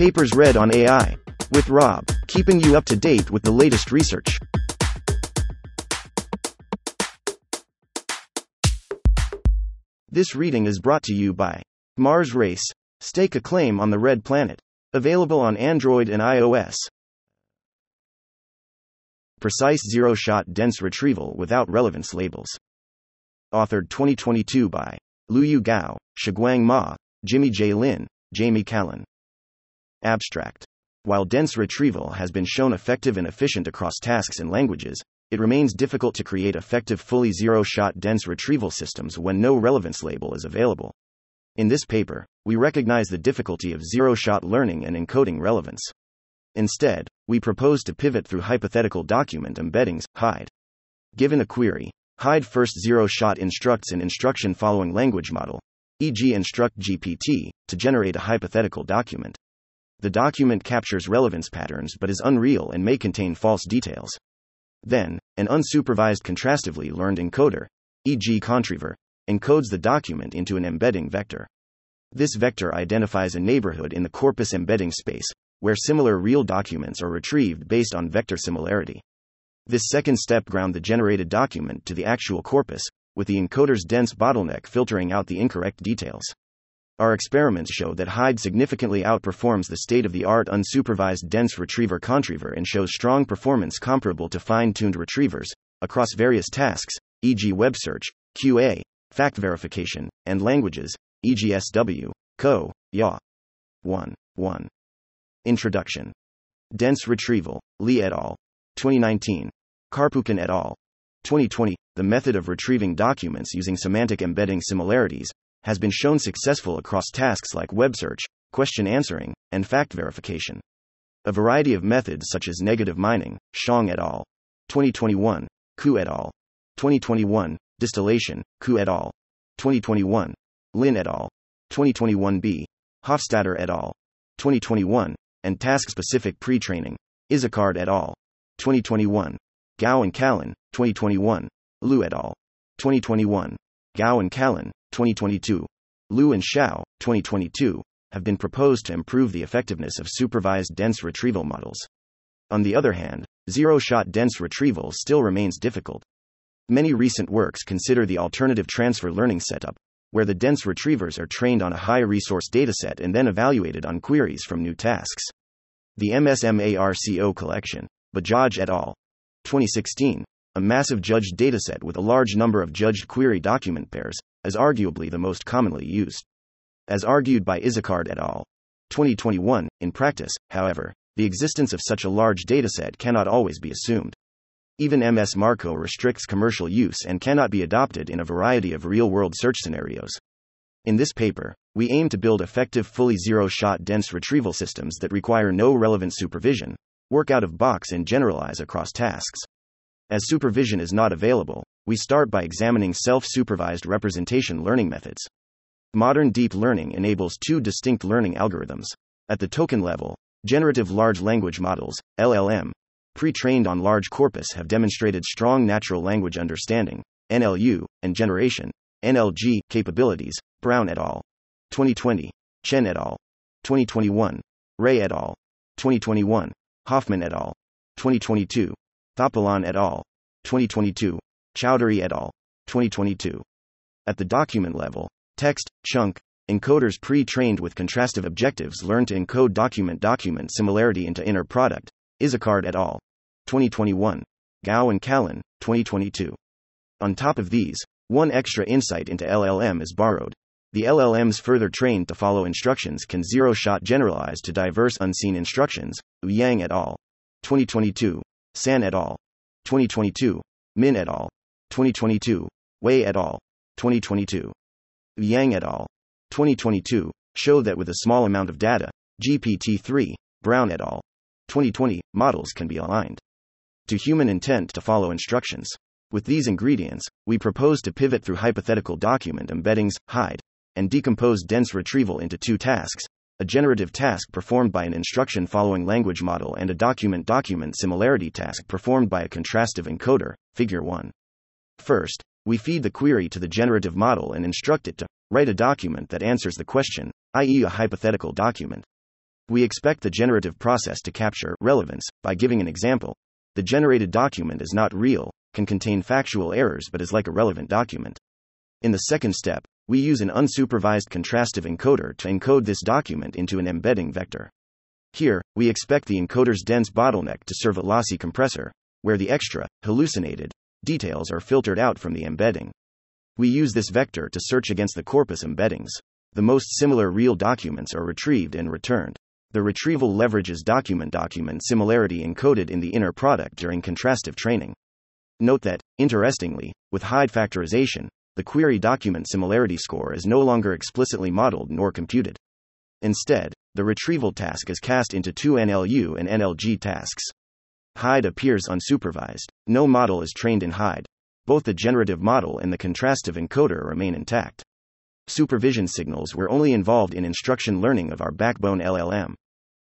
Papers read on AI. With Rob, keeping you up to date with the latest research. This reading is brought to you by Mars Race. Stake a claim on the red planet. Available on Android and iOS. Precise zero shot dense retrieval without relevance labels. Authored 2022 by Luyu Gao, Xueguang Ma, Jimmy J. Lin, Jamie Callan. Abstract. While dense retrieval has been shown effective and efficient across tasks and languages, it remains difficult to create effective fully zero shot dense retrieval systems when no relevance label is available. In this paper, we recognize the difficulty of zero shot learning and encoding relevance. Instead, we propose to pivot through hypothetical document embeddings, HYDE. Given a query, HYDE first zero shot instructs an instruction following language model, e.g., instruct GPT, to generate a hypothetical document. The document captures relevance patterns but is unreal and may contain false details. Then, an unsupervised contrastively learned encoder, e.g., Contriever, encodes the document into an embedding vector. This vector identifies a neighborhood in the corpus embedding space, where similar real documents are retrieved based on vector similarity. This second step ground the generated document to the actual corpus, with the encoder's dense bottleneck filtering out the incorrect details. Our experiments show that HYDE significantly outperforms the state of the art unsupervised dense retriever Contriever and shows strong performance comparable to fine tuned retrievers across various tasks, e.g., web search, QA, fact verification, and languages, e.g., SW, CO, YA. 1. 1. Introduction Dense Retrieval, Lee et al. 2019. Karpukhin et al. 2020. The method of retrieving documents using semantic embedding similarities has been shown successful across tasks like web search, question answering, and fact verification. A variety of methods such as negative mining, Xiong et al. 2021, Qu et al. 2021, distillation, Qu et al. 2021, Lin et al. 2021b, Hofstätter et al. 2021, and task specific pre training, Izacard et al. 2021, Gao and Callan, 2021, Lu et al. 2021, Gao and Callan, 2022, Liu and Shao, 2022, have been proposed to improve the effectiveness of supervised dense retrieval models. On the other hand, zero shot dense retrieval still remains difficult. Many recent works consider the alternative transfer learning setup, where the dense retrievers are trained on a high resource dataset and then evaluated on queries from new tasks. The MSMARCO collection, Bajaj et al. 2016, a massive judged dataset with a large number of judged query document pairs, is arguably the most commonly used. As argued by Izacard et al. 2021, in practice, however, the existence of such a large dataset cannot always be assumed. Even MS Marco restricts commercial use and cannot be adopted in a variety of real world search scenarios. In this paper, we aim to build effective fully zero shot dense retrieval systems that require no relevant supervision, work out of box, and generalize across tasks. As supervision is not available, we start by examining self supervised representation learning methods. Modern deep learning enables two distinct learning algorithms. At the token level, generative large language models, LLM, pre trained on large corpus have demonstrated strong natural language understanding, NLU, and generation, NLG, capabilities, Brown et al. 2020, Chen et al. 2021, Rae et al. 2021, Hoffmann et al. 2022, Thoppilan et al. 2022, Chowdhery et al. 2022. At the document level, text, chunk, encoders pre trained with contrastive objectives learn to encode document document similarity into inner product, Izacard et al. 2021, Gao and Callan, 2022. On top of these, one extra insight into LLM is borrowed. The LLMs further trained to follow instructions can zero shot generalize to diverse unseen instructions, Yang et al. 2022, Sanh et al. 2022, Min et al. 2022, Wei et al. 2022, Yang et al. 2022 show that with a small amount of data, GPT-3, Brown et al. 2020 models can be aligned to human intent to follow instructions. With these ingredients, we propose to pivot through hypothetical document embeddings, HyDE, and decompose dense retrieval into two tasks a generative task performed by an instruction following language model and a document document similarity task performed by a contrastive encoder, figure 1. First, we feed the query to the generative model and instruct it to write a document that answers the question, i.e., a hypothetical document. We expect the generative process to capture relevance by giving an example. The generated document is not real, can contain factual errors but is like a relevant document. In the second step, we use an unsupervised contrastive encoder to encode this document into an embedding vector. Here, we expect the encoder's dense bottleneck to serve a lossy compressor, where the extra, hallucinated, details are filtered out from the embedding. We use this vector to search against the corpus embeddings. The most similar real documents are retrieved and returned. The retrieval leverages document document similarity encoded in the inner product during contrastive training. Note that, interestingly, with HyDE factorization, the query document similarity score is no longer explicitly modeled nor computed. Instead, the retrieval task is cast into two NLU and NLG tasks. HyDE appears unsupervised. No model is trained in HyDE. Both the generative model and the contrastive encoder remain intact. Supervision signals were only involved in instruction learning of our backbone LLM.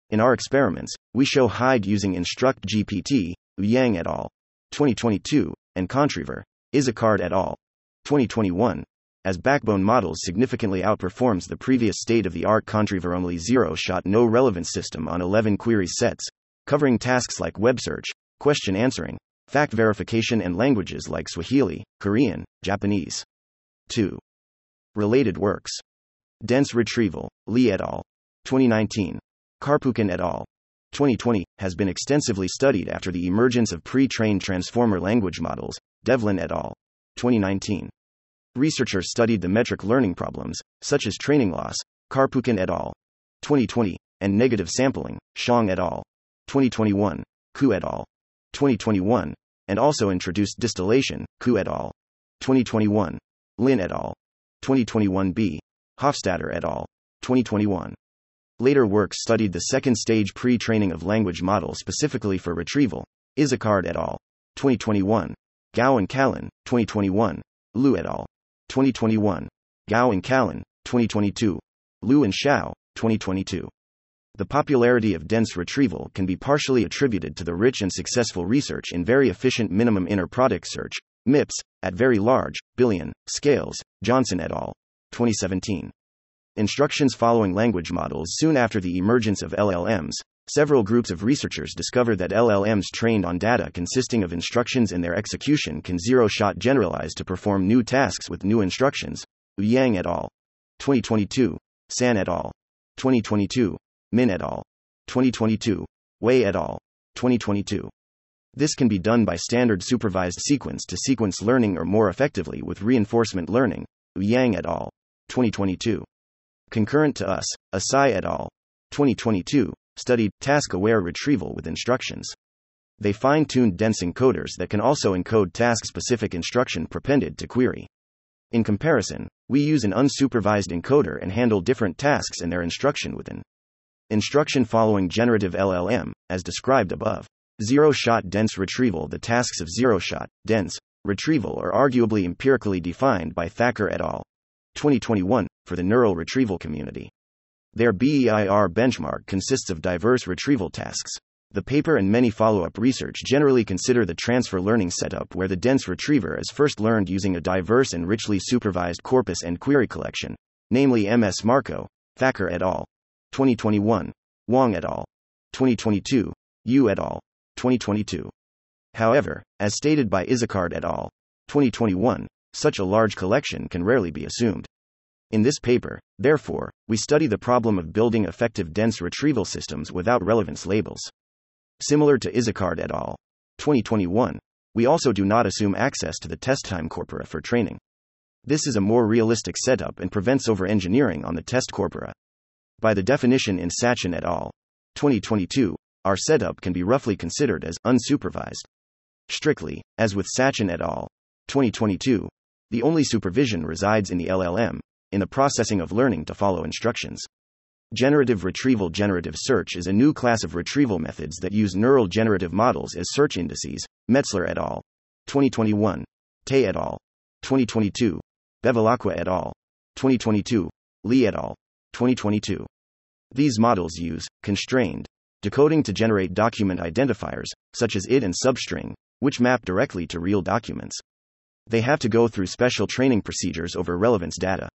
In our experiments, we show HyDE using Instruct GPT, Yang et al. 2022, and Contriever, Izacard et al. 2021, as backbone models significantly outperforms the previous state of the art Contriever only zero shot no relevance system on 11 query sets, covering tasks like web search, question answering, fact verification, and languages like Swahili, Korean, Japanese. 2. Related works Dense Retrieval, Li et al. 2019. Karpukhin et al. 2020 has been extensively studied after the emergence of pre trained transformer language models, Devlin et al. 2019. Researchers studied the metric learning problems, such as training loss, Karpukhin et al. 2020, and negative sampling, Xiong et al. 2021, Qu et al. 2021, and also introduced distillation, Qu et al. 2021, Lin et al. 2021b, Hofstätter et al. 2021. Later works studied the second stage pre training of language model specifically for retrieval, Izacard et al. 2021, Gao and Callan, 2021, Liu et al. 2021. Gao and Callan, 2022. Liu and Shao, 2022. The popularity of dense retrieval can be partially attributed to the rich and successful research in very efficient minimum inner product search, MIPS, at very large, billion, scales, Johnson et al. 2017. Instructions following language models Soon after the emergence of LLMs, several groups of researchers discovered that LLMs trained on data consisting of instructions and their execution can zero shot generalize to perform new tasks with new instructions. Yang et al. 2022. Sanh et al. 2022. Min et al. 2022. Wei et al. 2022. This can be done by standard supervised sequence to sequence learning or more effectively with reinforcement learning. Yang et al. 2022. Concurrent to us, Asai et al. 2022 studied task aware retrieval with instructions. They fine tuned dense encoders that can also encode task specific instruction prepended to query. In comparison, we use an unsupervised encoder and handle different tasks and their instruction within instruction following generative LLM, as described above. Zero shot dense retrieval The tasks of zero shot, dense, retrieval are arguably empirically defined by Thakur et al. 2021 for the neural retrieval community. Their BEIR benchmark consists of diverse retrieval tasks. The paper and many follow up research generally consider the transfer learning setup where the dense retriever is first learned using a diverse and richly supervised corpus and query collection, namely MS Marco, Thakur et al. 2021, Wang et al. 2022, Yu et al. 2022. However, as stated by Izacard et al. 2021, such a large collection can rarely be assumed. In this paper, therefore, we study the problem of building effective dense retrieval systems without relevance labels. Similar to Izacard et al. 2021, we also do not assume access to the test time corpora for training. This is a more realistic setup and prevents over engineering on the test corpora. By the definition in Sachan et al. 2022, our setup can be roughly considered as unsupervised. Strictly, as with Sachan et al. 2022, the only supervision resides in the LLM, in the processing of learning to follow instructions. Generative retrieval generative search is a new class of retrieval methods that use neural generative models as search indices. Metzler et al. 2021. Tay et al. 2022. Bevilacqua et al. 2022. Li et al. 2022. These models use constrained decoding to generate document identifiers, such as id and substring, which map directly to real documents. They have to go through special training procedures over relevance data.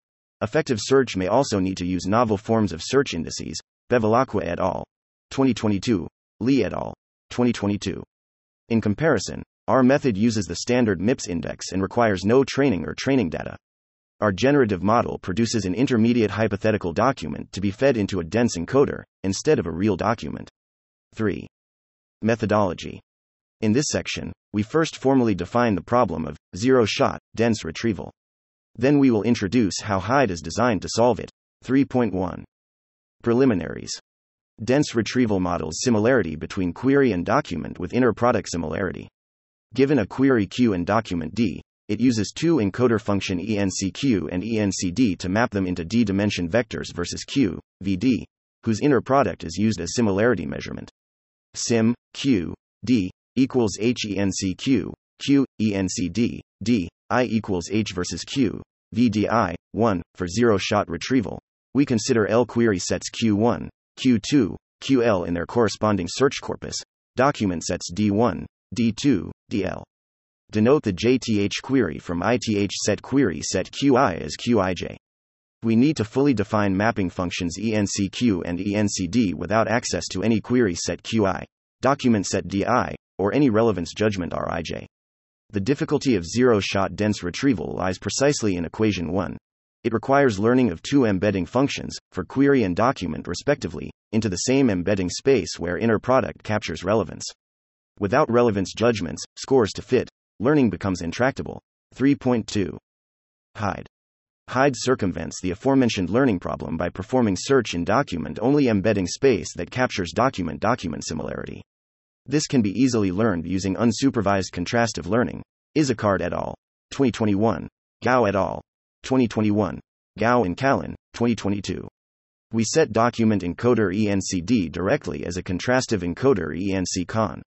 Effective search may also need to use novel forms of search indices, Bevilacqua et al. 2022. Lee et al. 2022. In comparison, our method uses the standard MIPS index and requires no training or training data. Our generative model produces an intermediate hypothetical document to be fed into a dense encoder, instead of a real document. 3. Methodology. In this section, we first formally define the problem of zero shot dense retrieval. Then we will introduce how HyDE is designed to solve it. 3.1. Preliminaries. Dense retrieval models similarity between query and document with inner product similarity. Given a query Q and document D, it uses two encoder function ENCQ and ENCD to map them into D dimension vectors versus Q, VD, whose inner product is used as similarity measurement. Sim, Q, D, equals HENCQ, Q, ENCD, D, I equals H versus Q, VDI, 1, for zero shot retrieval. We consider L query sets Q1, Q2, QL in their corresponding search corpus, document sets D1, D2, DL. Denote the JTH query from ITH set query set QI as QIJ. We need to fully define mapping functions ENCQ and ENCD without access to any query set QI, document set DI, or any relevance judgment RIJ. The difficulty of zero shot dense retrieval lies precisely in equation 1. It requires learning of two embedding functions, for query and document respectively, into the same embedding space where inner product captures relevance. Without relevance judgments, scores to fit, learning becomes intractable. 3.2. HyDE. HyDE circumvents the aforementioned learning problem by performing search in document only embedding space that captures document document similarity. This can be easily learned using unsupervised contrastive learning. Izacard et al. 2021. Gao et al. 2021. Gao and Callan, 2022. We set document encoder ENCD directly as a contrastive encoder ENCCon.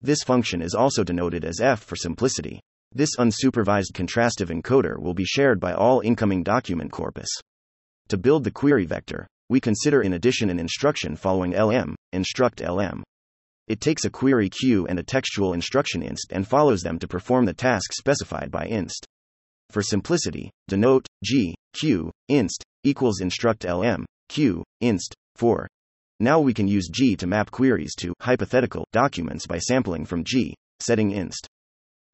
This function is also denoted as F for simplicity. This unsupervised contrastive encoder will be shared by all incoming document corpus. To build the query vector, we consider in addition an instruction following LM, instruct LM. It takes a query Q and a textual instruction inst and follows them to perform the task specified by inst. For simplicity, denote G, Q, inst, equals instruct LM, Q, inst, 4. Now we can use G to map queries to hypothetical documents by sampling from G, setting inst.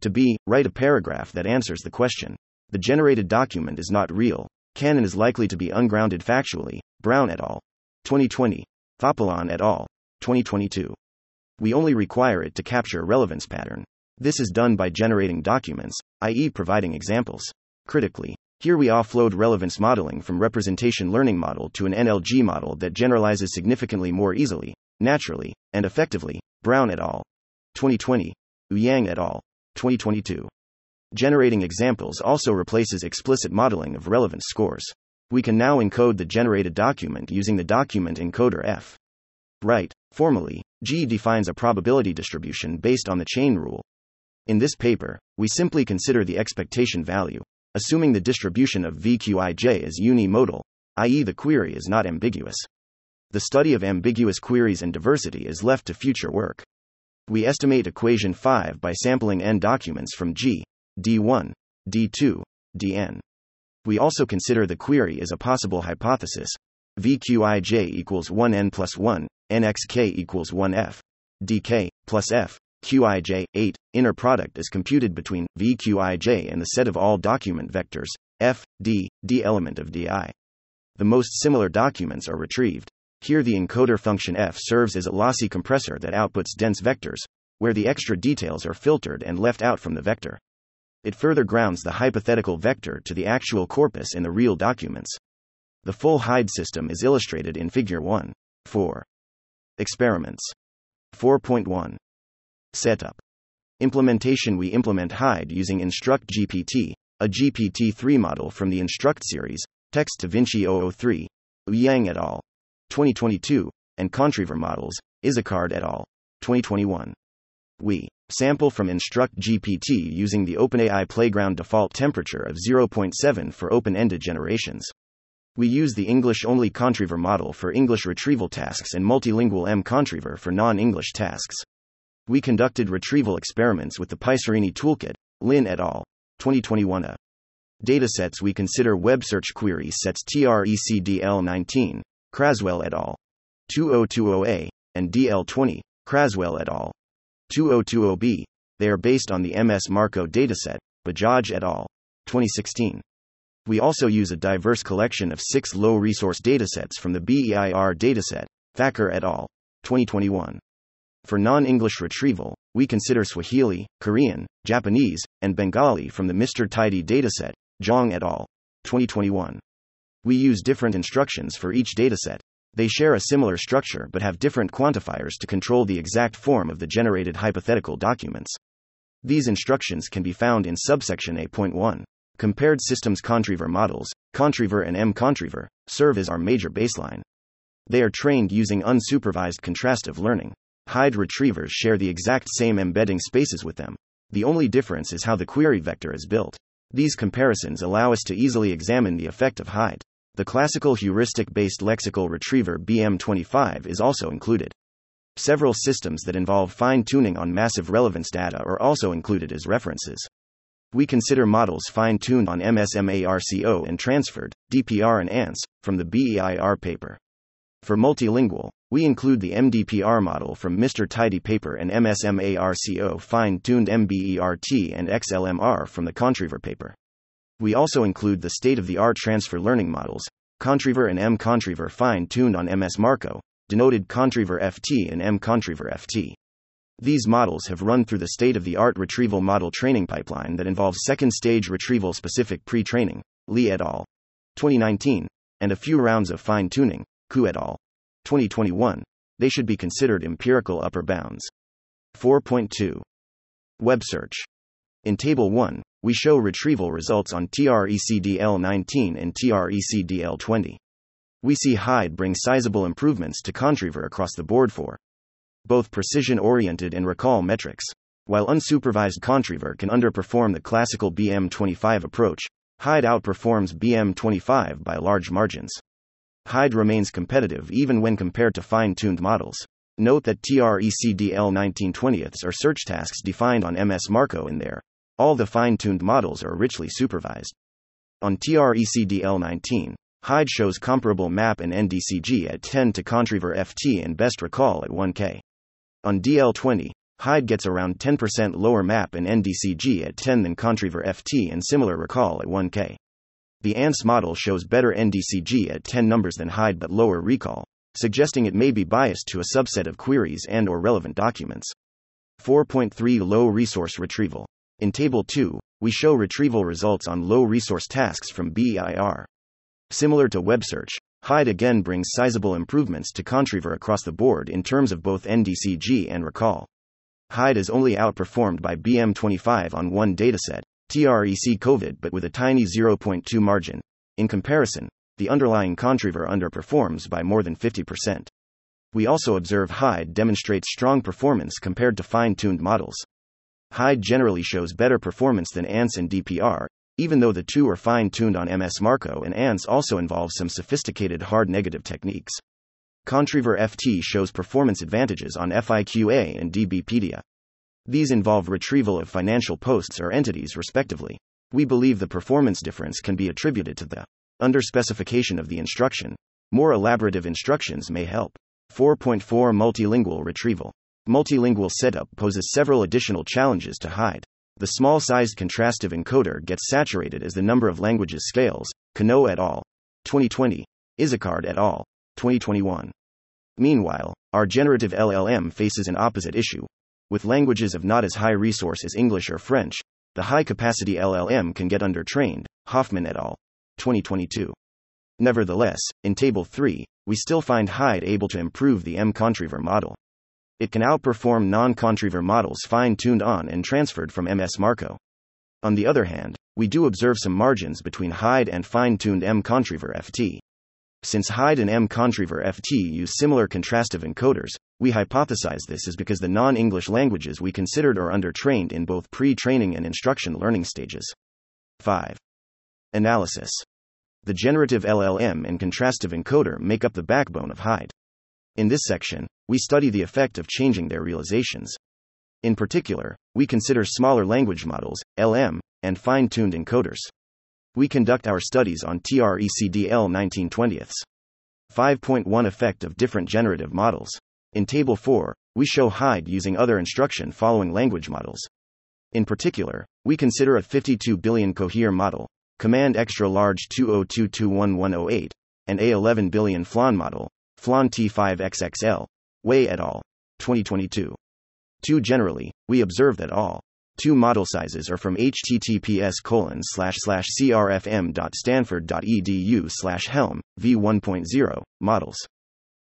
To B, write a paragraph that answers the question. The generated document is not real. Canon is likely to be ungrounded factually. Brown et al. 2020. Thoppilan et al. 2022. We only require it to capture a relevance pattern. This is done by generating documents, i.e., providing examples. Critically, here we offload relevance modeling from representation learning model to an NLG model that generalizes significantly more easily, naturally, and effectively. Brown et al. 2020. Yang et al. 2022. Generating examples also replaces explicit modeling of relevance scores. We can now encode the generated document using the document encoder F. Right, formally, G defines a probability distribution based on the chain rule. In this paper, we simply consider the expectation value, assuming the distribution of VQIJ is unimodal, i.e., the query is not ambiguous. The study of ambiguous queries and diversity is left to future work. We estimate equation 5 by sampling n documents from G, D1, D2, Dn. We also consider the query as a possible hypothesis. VQIJ equals 1n plus 1, nxk equals 1f, dk, plus f, qij, 8, inner product is computed between vqij and the set of all document vectors, f, d, d element of di. The most similar documents are retrieved. Here the encoder function f serves as a lossy compressor that outputs dense vectors, where the extra details are filtered and left out from the vector. It further grounds the hypothetical vector to the actual corpus in the real documents. The full HyDE system is illustrated in Figure 1. 4. Experiments. 4.1. Setup. Implementation We implement HyDE using Instruct GPT, a GPT-3 model from the Instruct series, Text davinci 003, Yang et al. 2022, and Contriever models, Izacard et al. 2021. We sample from Instruct GPT using the OpenAI Playground default temperature of 0.7 for open ended generations. We use the English only Contriever model for English retrieval tasks and multilingual M Contriever for non English tasks. We conducted retrieval experiments with the Pyserini Toolkit, Lin et al. 2021. A. Datasets we consider web search query sets TRECDL 19, Craswell et al. 2020A, and DL20, Craswell et al. 2020B. They are based on the MS Marco dataset, Bajaj et al. 2016. We also use a diverse collection of six low resource datasets from the BEIR dataset, Thakur et al. 2021. For non English retrieval, we consider Swahili, Korean, Japanese, and Bengali from the Mr. TyDi dataset, Zhang et al. 2021. We use different instructions for each dataset. They share a similar structure but have different quantifiers to control the exact form of the generated hypothetical documents. These instructions can be found in subsection A.1. Compared systems Contriever models, Contriever and M Contriever, serve as our major baseline. They are trained using unsupervised contrastive learning. HyDE retrievers share the exact same embedding spaces with them. The only difference is how the query vector is built. These comparisons allow us to easily examine the effect of HyDE. The classical heuristic based lexical retriever BM25 is also included. Several systems that involve fine tuning on massive relevance data are also included as references. We consider models fine tuned on MSMARCO and transferred, DPR and ANCE, from the BEIR paper. For multilingual, we include the MDPR model from Mr. TyDi paper and MSMARCO fine tuned MBERT and XLMR from the Contriever paper. We also include the state of the art transfer learning models, Contriever and M Contriever fine tuned on MS Marco, denoted Contriever FT and M Contriever FT. These models have run through the state of the art retrieval model training pipeline that involves second stage retrieval specific pre training, Lee et al. 2019, and a few rounds of fine tuning, Qu et al. 2021. They should be considered empirical upper bounds. 4.2. Web search. In Table 1, we show retrieval results on TRECDL19 and TRECDL20. We see HyDE brings sizable improvements to Contriever across the board for both precision oriented and recall metrics. While unsupervised Contriever can underperform the classical BM25 approach, HyDE outperforms BM25 by large margins. HyDE remains competitive even when compared to fine tuned models. Note that TRECDL 1920ths are search tasks defined on MS Marco in there. All the fine tuned models are richly supervised. On TRECDL 19, HyDE shows comparable map and NDCG at 10 to Contriever FT and best recall at 1K. On DL20, HyDE gets around 10% lower map and NDCG at 10 than Contriever FT and similar recall at 1K. The ANCE model shows better NDCG at 10 numbers than HyDE but lower recall, suggesting it may be biased to a subset of queries and or relevant documents. 4.3 Low resource retrieval. In table 2, we show retrieval results on low resource tasks from BEIR. Similar to web search, HyDE again brings sizable improvements to Contriever across the board in terms of both NDCG and recall. HyDE is only outperformed by BM25 on one dataset, TREC COVID but with a tiny 0.2 margin. In comparison, the underlying Contriever underperforms by more than 50%. We also observe HyDE demonstrates strong performance compared to fine tuned models. HyDE generally shows better performance than ANCE and DPR, even though the two are fine tuned on MS Marco and ANCE also involve some sophisticated hard negative techniques. Contriever FT shows performance advantages on FIQA and DBpedia. These involve retrieval of financial posts or entities, respectively. We believe the performance difference can be attributed to the underspecification of the instruction. More elaborative instructions may help. 4.4 Multilingual retrieval. Multilingual setup poses several additional challenges to HyDE. The small sized contrastive encoder gets saturated as the number of languages scales. Conneau et al. 2020. Izacard et al. 2021. Meanwhile, our generative LLM faces an opposite issue with languages of not as high resource as English or French, the high capacity LLM can get undertrained, Hoffmann et al. 2022. Nevertheless, in Table 3, we still find HyDE able to improve the M Contriever model. It can outperform non Contriever models fine tuned on and transferred from MS Marco. On the other hand, we do observe some margins between HyDE and fine tuned M Contriever FT. Since HyDE and M Contriever FT use similar contrastive encoders, we hypothesize this is because the non English languages we considered are undertrained in both pre training and instruction learning stages. 5. Analysis. The generative LLM and contrastive encoder make up the backbone of HyDE. In this section, we study the effect of changing their realizations. In particular, we consider smaller language models, LM, and fine tuned encoders. We conduct our studies on TRECDL 1920ths. 5.1 Effect of different generative models. In Table 4, we show HyDE using other instruction following language models. In particular, we consider a 52 billion cohere model, Command Extra Large 20221108, and a 11 billion Flan model, Flan T5XXL, Wei et al. 2022. 2 Generally, we observe that all two model sizes are from https colon slash slash crfm.stanford.edu slash helm v1.0 models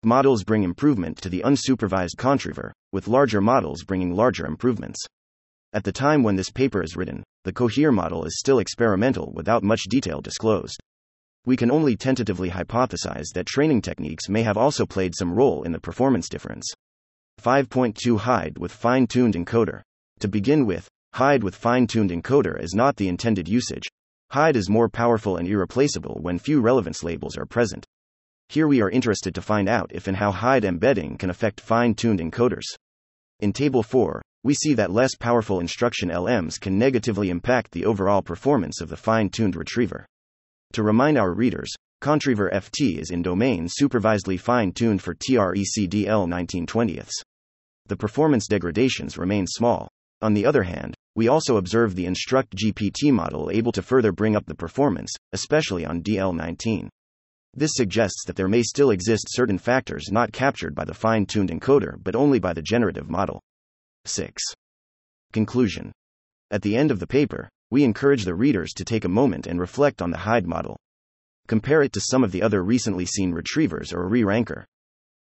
models bring improvement to the unsupervised contriever with larger models bringing larger improvements at the time when this paper is written the cohere model is still experimental without much detail disclosed we can only tentatively hypothesize that training techniques may have also played some role in the performance difference 5.2 HyDE with fine tuned encoder to begin with HyDE with fine tuned encoder is not the intended usage. HyDE is more powerful and irreplaceable when few relevance labels are present. Here we are interested to find out if and how HyDE embedding can affect fine tuned encoders. In Table 4, we see that less powerful instruction LMs can negatively impact the overall performance of the fine tuned retriever. To remind our readers, Contriever FT is in domain supervisedly fine tuned for TRECDL 1920ths. The performance degradations remain small. On the other hand, we also observe the Instruct GPT model able to further bring up the performance, especially on DL19. This suggests that there may still exist certain factors not captured by the fine tuned encoder but only by the generative model. 6. Conclusion At the end of the paper, we encourage the readers to take a moment and reflect on the HyDE model. Compare it to some of the other recently seen retrievers or re-ranker.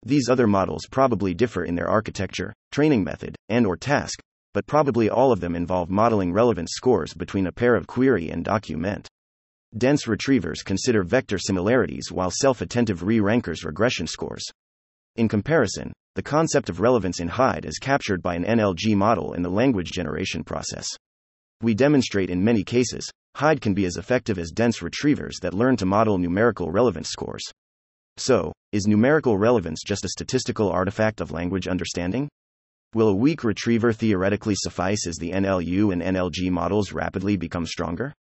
These other models probably differ in their architecture, training method, and or task, but probably all of them involve modeling relevance scores between a pair of query and document. Dense retrievers consider vector similarities while self attentive re rankers regression scores. In comparison, the concept of relevance in HyDE is captured by an NLG model in the language generation process. We demonstrate in many cases, HyDE can be as effective as dense retrievers that learn to model numerical relevance scores. So, is numerical relevance just a statistical artifact of language understanding? Will a weak retriever theoretically suffice as the NLU and NLG models rapidly become stronger?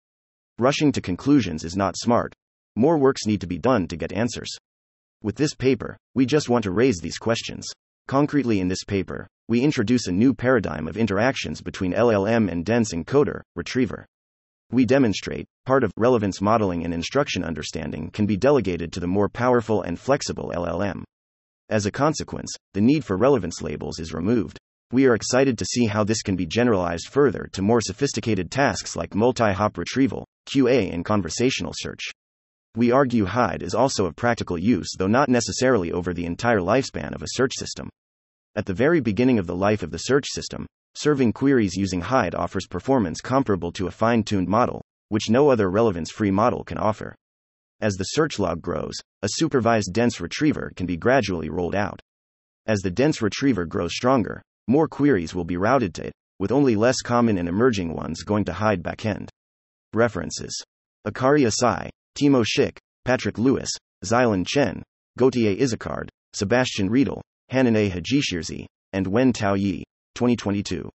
Rushing to conclusions is not smart. More works need to be done to get answers. With this paper, we just want to raise these questions. Concretely, in this paper, we introduce a new paradigm of interactions between LLM and dense encoder, retriever. We demonstrate part of relevance modeling and instruction understanding can be delegated to the more powerful and flexible LLM. As a consequence, the need for relevance labels is removed. We are excited to see how this can be generalized further to more sophisticated tasks like multi hop retrieval, QA, and conversational search. We argue HyDE is also of practical use, though not necessarily over the entire lifespan of a search system. At the very beginning of the life of the search system, serving queries using HyDE offers performance comparable to a fine tuned model, which no other relevance free model can offer. As the search log grows, a supervised dense retriever can be gradually rolled out. As the dense retriever grows stronger, more queries will be routed to it, with only less common and emerging ones going to HyDE backend. References Akari Asai, Timo Schick, Patrick Lewis, Xilun Chen, Gautier Izacard, Sebastian Riedel, Hannaneh Hajishirzi, and Wen-tau Yih, 2022.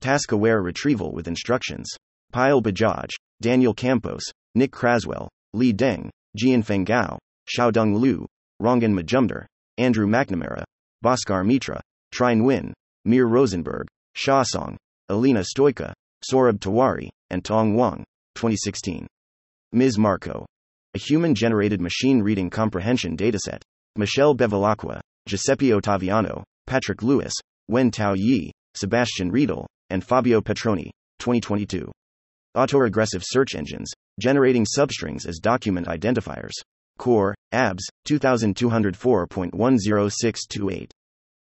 Task Aware Retrieval with Instructions. Payal Bajaj, Daniel Campos, Nick Craswell, Li Deng, Jianfeng Gao, Xiaodong Liu, Rangan Majumder, Andrew McNamara, Bhaskar Mitra, Tri Nguyen, Mir Rosenberg, Xia Song, Alina Stoica, Saurabh Tiwari, and Tong Wang, 2016. Ms. Marco. A human generated machine reading comprehension dataset. Michele Bevilacqua, Giuseppe Ottaviano, Patrick Lewis, Wen-tau Yih, Sebastian Riedel, and Fabio Petroni, 2022. Autoregressive search engines, generating substrings as document identifiers. CoRR, ABS, 2204.10628.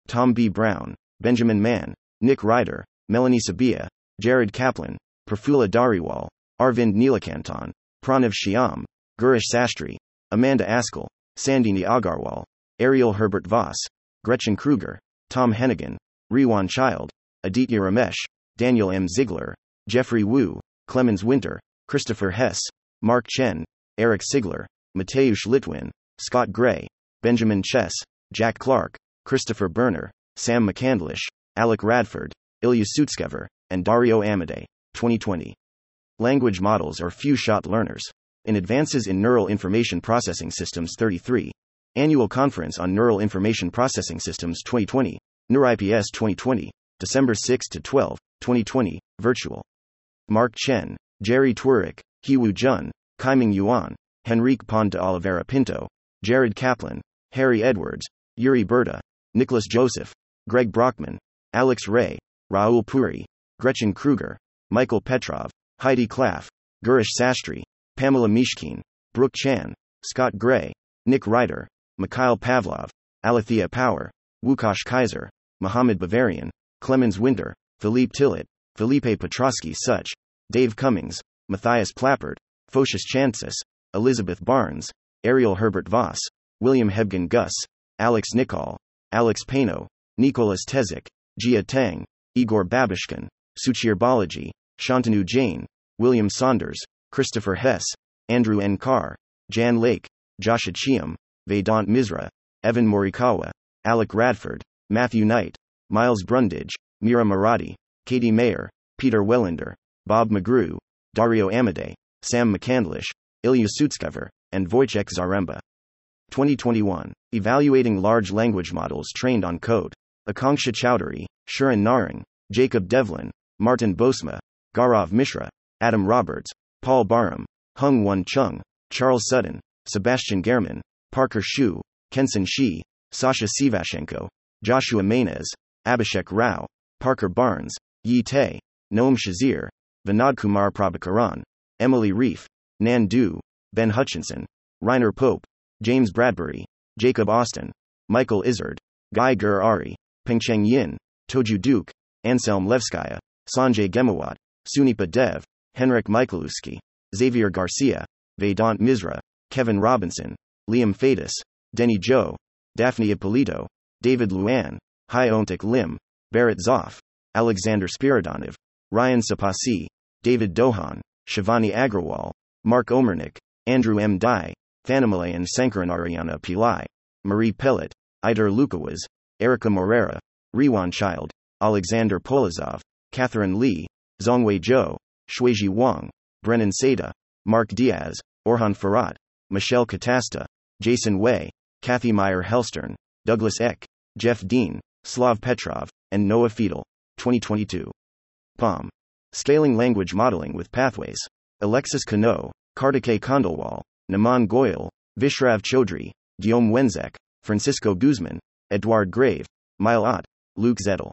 Tom B. Brown, Benjamin Mann, Nick Ryder, Melanie Subbiah, Jared Kaplan, Prafulla Dhariwal, Arvind Neelakantan, Pranav Shyam, Girish Sastry, Amanda Askell, Sandhini Agarwal, Ariel Herbert Voss, Gretchen Krueger, Tom Hennigan, Rewon Child, Aditya Ramesh, Daniel M. Ziegler, Jeffrey Wu, Clemens Winter, Christopher Hess, Mark Chen, Eric Sigler, Mateusz Litwin, Scott Gray, Benjamin Chess, Jack Clark, Christopher Berner, Sam McCandlish, Alec Radford, Ilya Sutskever, and Dario Amodei, 2020. Language models are few shot learners. In Advances in Neural Information Processing Systems 33, Annual Conference on Neural Information Processing Systems 2020, NeurIPS 2020, December 6 to 12, 2020, virtual. Mark Chen, Jerry Tworek, Heewoo Jun, Qiming Yuan, Henrique Ponde de Oliveira Pinto, Jared Kaplan, Harri Edwards, Yuri Burda, Nicholas Joseph, Greg Brockman, Alex Ray, Raul Puri, Gretchen Krueger, Michael Petrov, Heidy Khlaaf, Girish Sastry, Pamela Mishkin, Brooke Chan, Scott Gray, Nick Ryder, Mikhail Pavlov, Alethea Power, Lukasz Kaiser, Mohammed Bavarian, Clemens Winter, Philippe Tillett, Felipe Petrosky Such, Dave Cummings, Matthias Plappert, Fotios Chantzis, Elizabeth Barnes, Ariel Herbert Voss, William Hebgen Guss, Alex Nicol, Alex Paino, Nikolas Tezak, Jie Tang, Igor Babuschkin, Suchir Balaji, Shantanu Jain, William Saunders, Christopher Hess, Andrew N. Carr, Jan Leike, Joshua Chiam, Vedant Misra, Evan Morikawa, Alec Radford, Matthew Knight, Miles Brundage, Mira Murati, Katie Mayer, Peter Welinder, Bob McGrew, Dario Amodei, Sam McCandlish, Ilya Sutskever, and Wojciech Zaremba. 2021. Evaluating Large Language Models Trained on Code. Aakanksha Chowdhery, Sharan Narang, Jacob Devlin, Maarten Bosma, Gaurav Mishra, Adam Roberts, Paul Barham, Hyung Won Chung, Charles Sutton, Sebastian Gehrmann, Parker Schuh, Kensen Shi, Sasha Sivashenko, Joshua Maynez, Abhishek Rao, Parker Barnes, Yi Tay, Noam Shazeer, Vinod Kumar Prabhakaran, Emily Reif, Nan Du, Ben Hutchinson, Reiner Pope, James Bradbury, Jacob Austin, Michael Isard, Guy Gur Pengcheng Yin, Toju Duke, Anselm Levskaya, Sanjay Ghemawat, Sunipa Dev, Henrik Michalewski, Xavier Garcia, Vedant Misra, Kevin Robinson, Liam Fedus, Denny Zhou, Daphne Ippolito, David Luan, Hyeontaek Lim, Barret Zoph, Alexander Spiridonov, Ryan Sepassi, David Dohan, Shivani Agrawal, Mark Omernick, Andrew M. Dai, Thanamale and Sankaranarayana Pillai, Marie Pellat, Ider Lukawaz, Erica Moreira, Rewon Child, Alexander Polozov, Catherine Lee, Zongwei Zhou, Xuezhi Wang, Brennan Saeta, Mark Diaz, Orhan Firat, Michele Catasta, Jason Wei, Kathy Meier Hellstern, Douglas Eck, Jeff Dean, Slav Petrov, and Noah Fiedel. 2022. PaLM. Scaling Language Modeling with Pathways. Alexis Conneau, Kartikay Khandelwal, Naman Goyal, Vishrav Chaudhary, Guillaume Wenzek, Francisco Guzman, Edouard Grave, Myle Ott, Luke Zettel.